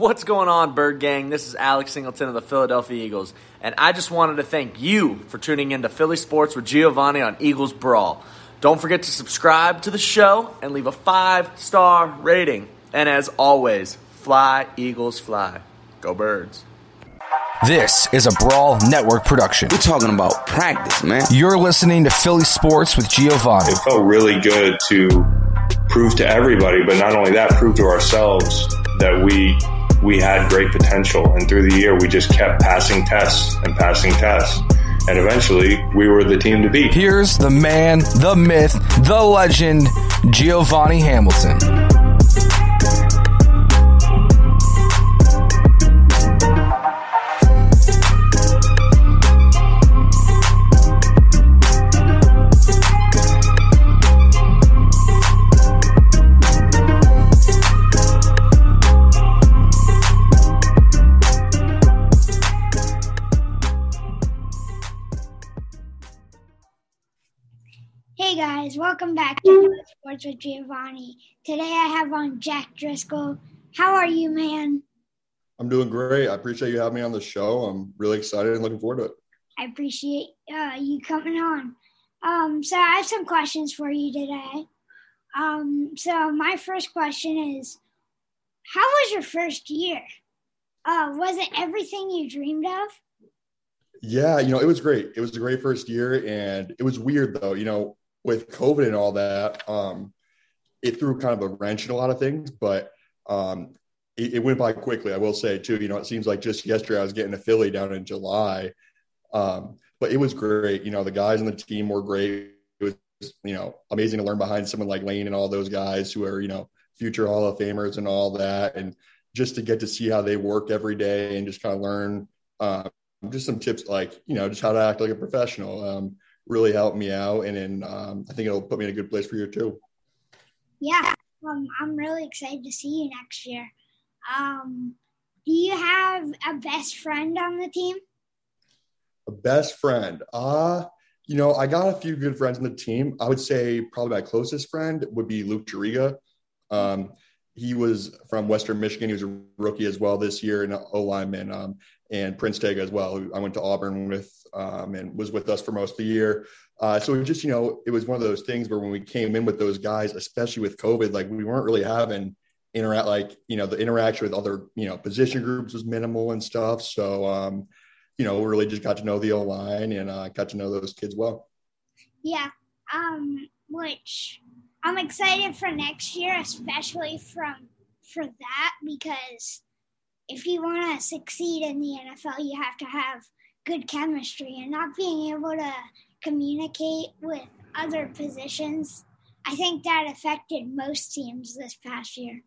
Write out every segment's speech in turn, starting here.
What's going on, Bird Gang? This is Alex Singleton of the Philadelphia Eagles, and I just wanted to thank you for tuning in to Philly Sports with Giovanni on Eagles Brawl. Don't forget to subscribe to the show and leave a five star rating. And as always, fly, Eagles, fly. Go, Birds. This is a Brawl Network production. We're talking about practice, man. You're listening to Philly Sports with Giovanni. It felt really good to prove to everybody, but not only that, prove to ourselves that we we had great potential. And through the year, we just kept passing tests and passing tests. And eventually, we were the team to beat. Here's the man, the myth, the legend, Giovanni Hamilton. Sports with Giovanni. Today I have on Jack Driscoll. How are you, man? I'm doing great. I appreciate you having me on the show. I'm really excited and looking forward to it. I appreciate uh, you coming on. Um, so I have some questions for you today. Um, so my first question is, how was your first year? Uh, was it everything you dreamed of? Yeah, you know, it was great. It was a great first year, and it was weird though. You know, with COVID and all that, um, it threw kind of a wrench in a lot of things, but um, it, it, went by quickly. I will say too. You know, it seems like just yesterday I was getting to Philly down in July, um, but it was great. You know, the guys on the team were great. It was you know amazing to learn behind someone like Lane and all those guys who are you know future Hall of Famers and all that, and just to get to see how they work every day and just kind of learn. Uh, just some tips like you know just how to act like a professional um, really helped me out and then um, i think it'll put me in a good place for you too yeah um, i'm really excited to see you next year um, do you have a best friend on the team a best friend uh you know i got a few good friends on the team i would say probably my closest friend would be luke Juriga. Um, he was from Western Michigan. He was a rookie as well this year, and O lineman. Um, and Prince Tega as well, who I went to Auburn with um, and was with us for most of the year. Uh, so just, you know, it was one of those things where when we came in with those guys, especially with COVID, like we weren't really having interact, like, you know, the interaction with other, you know, position groups was minimal and stuff. So, um, you know, really just got to know the O line and uh, got to know those kids well. Yeah. Um, which I'm excited for next year, especially from for that because if you want to succeed in the NFL, you have to have good chemistry and not being able to communicate with other positions. I think that affected most teams this past year.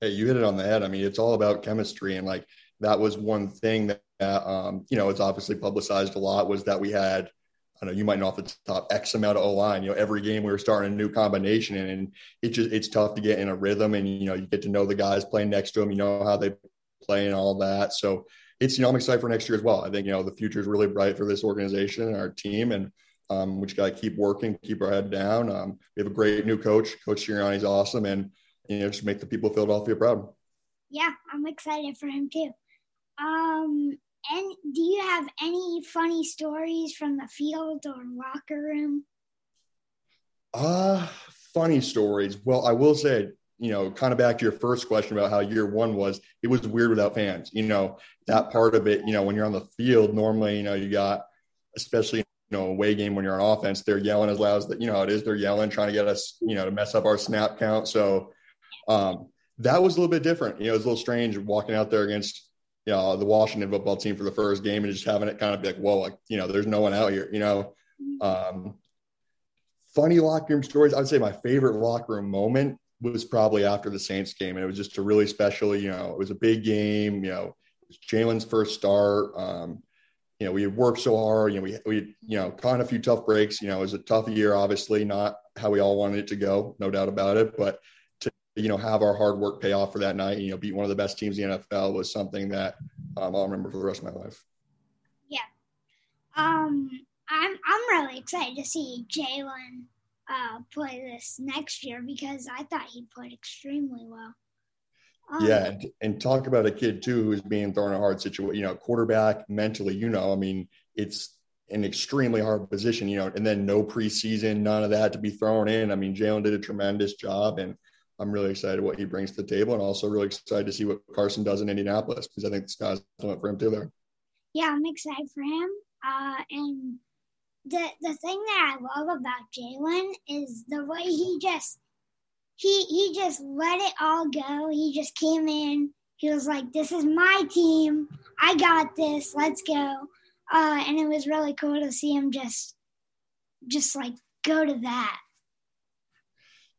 Hey, you hit it on the head. I mean, it's all about chemistry, and like that was one thing that um, you know it's obviously publicized a lot was that we had. I know you might know off the top X amount of O line. You know, every game we were starting a new combination, and, it just it's tough to get in a rhythm, and you know you get to know the guys playing next to them. You know how they play and all that. So it's you know I'm excited for next year as well. I think you know the future is really bright for this organization and our team, and um, we just got to keep working, keep our head down. Um, we have a great new coach, Coach Sirianni's awesome, and you know just make the people of Philadelphia proud. Yeah, I'm excited for him too. Um, and do you have any funny stories from the field or locker room? Uh, funny stories. Well, I will say you know, kind of back to your first question about how year one was, it was weird without fans. You know, that part of it, you know, when you're on the field, normally, you know, you got, especially, you know, away game when you're on offense, they're yelling as loud as that, you know, it is, they're yelling, trying to get us, you know, to mess up our snap count. So um, that was a little bit different. You know, it was a little strange walking out there against, you know, the Washington football team for the first game and just having it kind of be like, whoa, like, you know, there's no one out here, you know. Um, funny locker room stories. I would say my favorite locker room moment was probably after the Saints game, and it was just a really special. You know, it was a big game. You know, it was Jalen's first start. Um, you know, we had worked so hard. You know, we we you know caught a few tough breaks. You know, it was a tough year. Obviously, not how we all wanted it to go, no doubt about it. But to you know have our hard work pay off for that night, you know, beat one of the best teams in the NFL was something that um, I'll remember for the rest of my life. Yeah, um, I'm I'm really excited to see Jalen uh, play this next year because I thought he played extremely well. Um, Yeah, and, and talk about a kid too who's being thrown in a hard situation. You know, quarterback mentally. You know, I mean, it's an extremely hard position. You know, and then no preseason, none of that to be thrown in. I mean, Jalen did a tremendous job, and I'm really excited what he brings to the table, and also really excited to see what Carson does in Indianapolis because I think the sky's the limit for him too. There. yeah, I'm excited for him. Uh, and the the thing that I love about Jalen is the way he just he he just let it all go. He just came in. He was like, "This is my team. I got this. Let's go." Uh, and it was really cool to see him just just like go to that.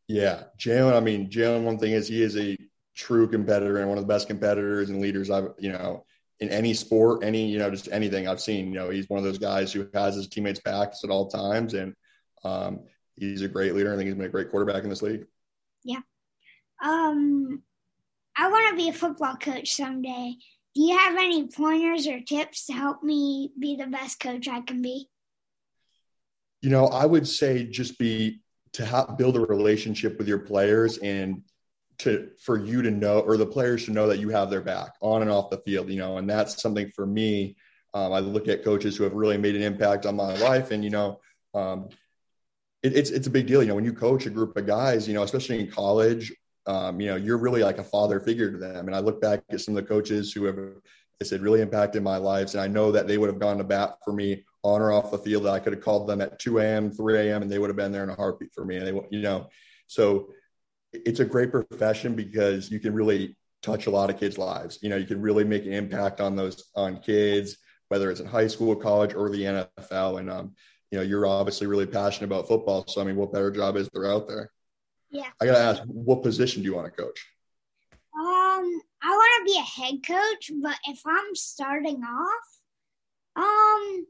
Yeah, Jalen. I mean, Jalen. One thing is he is a true competitor and one of the best competitors and leaders I've you know in any sport, any you know just anything I've seen. You know, he's one of those guys who has his teammates' backs at all times, and um, he's a great leader. I think he's been a great quarterback in this league. Yeah. Um, I want to be a football coach someday. Do you have any pointers or tips to help me be the best coach I can be? You know, I would say just be to have, build a relationship with your players and to for you to know or the players to know that you have their back on and off the field. You know, and that's something for me. Um, I look at coaches who have really made an impact on my life, and you know, um, it, it's it's a big deal. You know, when you coach a group of guys, you know, especially in college, um, you know, you're really like a father figure to them. And I look back at some of the coaches who have, I said, really impacted my lives, and I know that they would have gone to bat for me on or off the field. That I could have called them at 2 a.m., 3 a.m., and they would have been there in a heartbeat for me. And they, you know, so it's a great profession because you can really touch a lot of kids' lives. You know, you can really make an impact on those on kids, whether it's in high school, college, or the NFL. And um, you know, you're obviously really passionate about football. So I mean, what better job is there out there? Yeah. I gotta ask, what position do you want to coach? Um, I want to be a head coach, but if I'm starting off, um,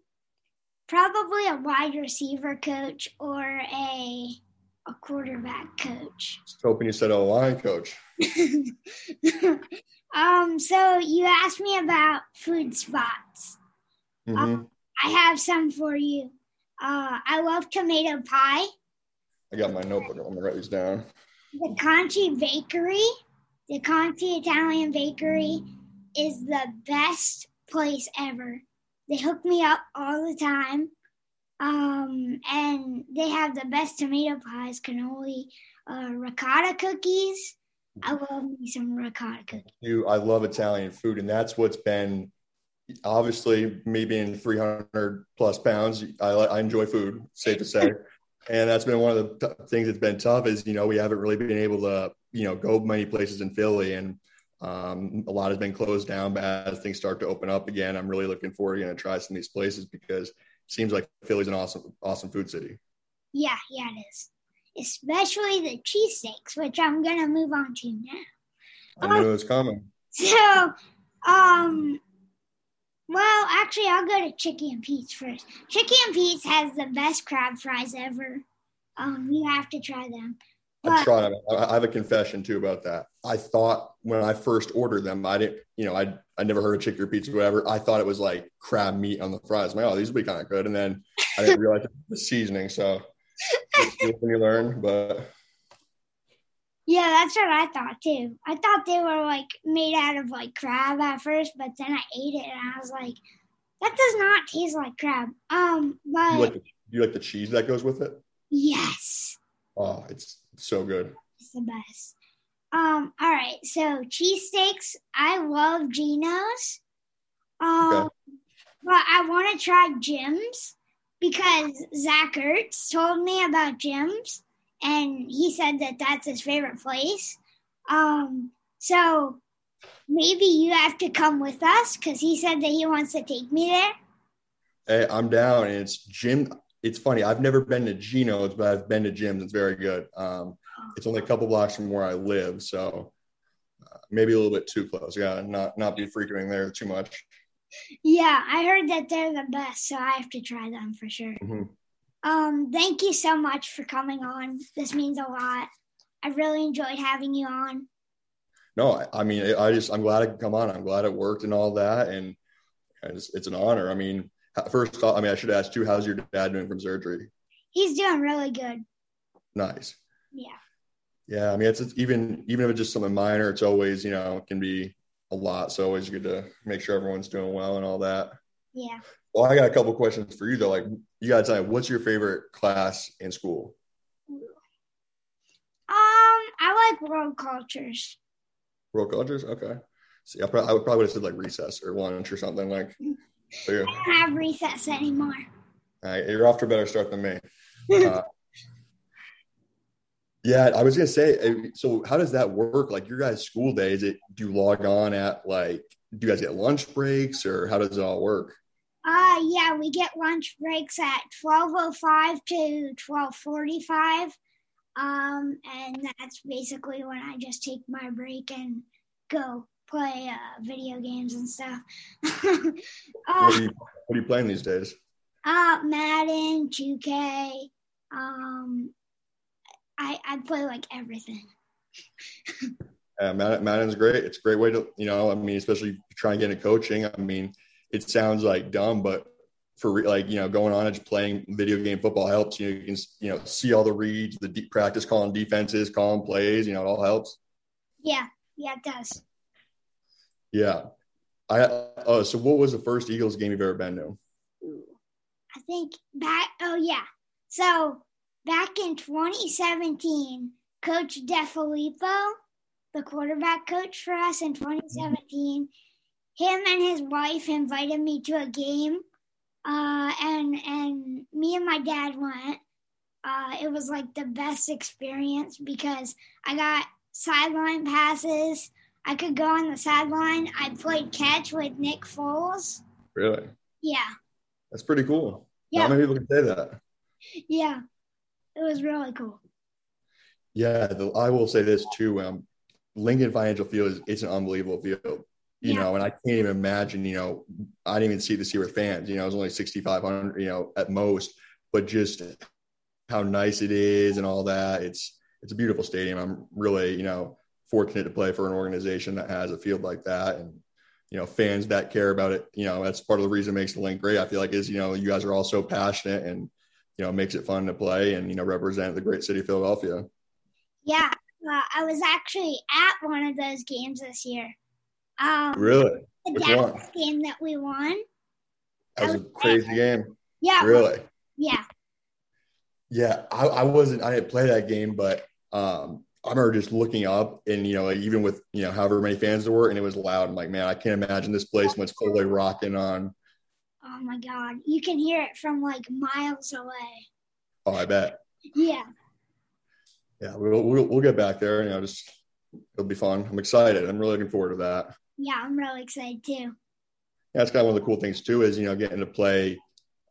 probably a wide receiver coach or a a quarterback coach. Just hoping you said a line coach. um, so you asked me about food spots. Mhm. I have some for you. Uh, I love tomato pie. I got my notebook. I'm gonna write these down. The Conchi Bakery, the Conchi Italian Bakery, is the best place ever. They hook me up all the time. Um, and they have the best tomato pies, cannoli, uh, ricotta cookies. I love me some ricotta cookies. You, I love Italian food, and that's what's been obviously me being 300 plus pounds. I, I enjoy food, safe to say, and that's been one of the t- things that's been tough. Is you know we haven't really been able to you know go many places in Philly, and um, a lot has been closed down. But as things start to open up again, I'm really looking forward to try some of these places because seems like Philly's an awesome awesome food city. Yeah, yeah, it is. Especially the cheesesteaks, which I'm gonna move on to now. I knew it was coming. So, um, well, actually, I'll go to Chicky and Pete's first. Chicky and Pete's has the best crab fries ever. Um, you have to try them. I But tried them. I I have a confession too about that. I thought when I first ordered them, I didn't, you know, I I never heard of chicken or pizza, whatever. I thought it was like crab meat on the fries. I'm like, oh, these will be kind of good. And then I didn't realize the seasoning. So when you learn, but yeah, that's what I thought too. I thought they were like made out of like crab at first, but then I ate it and I was like, that does not taste like crab. Um, but you like the, you like the cheese that goes with it? yes, Oh, it's so good. it's the best. Um, all right, so cheesesteaks. I love Geno's. Um, Okay. but I want to try Jim's because Zach Ertz told me about Jim's, and he said that that's his favorite place. Um, so maybe you have to come with us because he said that he wants to take me there. Hey, I'm down. And it's Jim. It's funny. I've never been to Geno's, but I've been to Jim's. It's very good. Um, it's only a couple blocks from where I live, so uh, maybe a little bit too close. Yeah, not not be frequenting there too much. Yeah, I heard that they're the best, so I have to try them for sure. Mhm. Um, thank you so much for coming on. This means a lot. I really enjoyed having you on. No, I, I mean, I just I'm glad I could come on. I'm glad it worked and all that, and it's, it's an honor. I mean, first off, I mean, I should ask you, how's your dad doing from surgery? He's doing really good. Nice. Yeah. Yeah, I mean, it's, it's even even if it's just something minor, it's always you know it can be a lot. So always good to make sure everyone's doing well and all that. Yeah. Well, I got a couple questions for you though. Like, you got to tell me, what's your favorite class in school? Um, I like world cultures. World cultures? Okay. See, I, pro- I would probably have said like recess or lunch or something like. So yeah. I don't have recess anymore. All right, you're off to a better start than me. Uh, yeah, I was gonna say. So, how does that work? Like your guys' school days, it do you log on at like? Do you guys get lunch breaks or how does it all work? Uh, yeah, we get lunch breaks at twelve oh five to twelve forty five. Um, and that's basically when I just take my break and go play uh, video games and stuff. What uh, are you What are you playing these days? uh, Madden, 2K. Um, I I play like everything. Uh, Madden, Madden's great. It's a great way to, you know, I mean, especially if you try and get into coaching. I mean, it sounds like dumb, but for re- like, you know, going on and just playing video game football helps. You know, you can, you know, see all the reads, the deep practice, calling defenses, calling plays, you know, it all helps. Yeah, yeah, it does. Yeah. I, uh, so what was the first Eagles game you've ever been to? I think back. Oh yeah. So back in 2017, Coach DeFilippo, the quarterback coach for us in 2017, him and his wife invited me to a game, uh, and and me and my dad went. Uh, it was like the best experience because I got sideline passes. I could go on the sideline. I played catch with Nick Foles. Really? Yeah, That's pretty cool. Yeah. Not many people can say that. yeah, it was really cool. Yeah, the, I will say this too. Um, Lincoln Financial Field is it's an unbelievable field, you Yeah. know, and I can't even imagine. You know, I didn't even see this year with fans. You know, it was only sixty five hundred, you know, at most. But just how nice it is and all that. It's it's a beautiful stadium. I'm really you know fortunate to play for an organization that has a field like that and you know fans that care about it. You know, that's part of the reason it makes the Linc great. I feel like is you know you guys are all so passionate and you know makes it fun to play and you know represent the great city of Philadelphia. Yeah, well, I was actually at one of those games this year. Um, Really? the Which Dallas one? game that we won. That was a crazy game. Yeah, Really? yeah, Yeah. I, I wasn't, I didn't play that game, but um, I remember just looking up and, you know, like even with, you know, however many fans there were and it was loud. I'm like, man, I can't imagine this place when it's fully rocking on. Oh my God, you can hear it from like miles away. Oh, I bet. Yeah, Yeah. We'll, we'll, we'll get back there. You know, just, it'll be fun. I'm excited. I'm really looking forward to that. yeah, I'm really excited too. Yeah, that's kind of one of the cool things too is you know getting to play.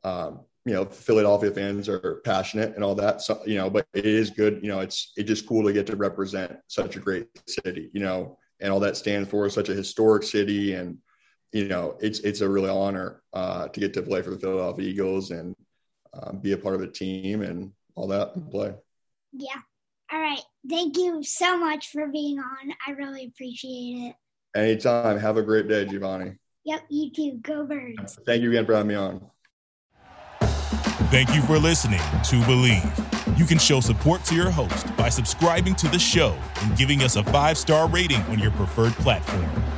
Um, you know, Philadelphia fans are passionate and all that. So you know, but it is good. You know, it's it's just cool to get to represent such a great city. You know, and all that stands for such a historic city, and you know, it's it's a really honor uh, to get to play for the Philadelphia Eagles and um, be a part of the team and all that and play. Yeah. All right. Thank you so much for being on. I really appreciate it. Anytime. Have a great day, Giovanni. Yep, you too. Go Birds. Thank you again for having me on. Thank you for listening to Bleav. You can show support to your host by subscribing to the show and giving us a five star rating on your preferred platform.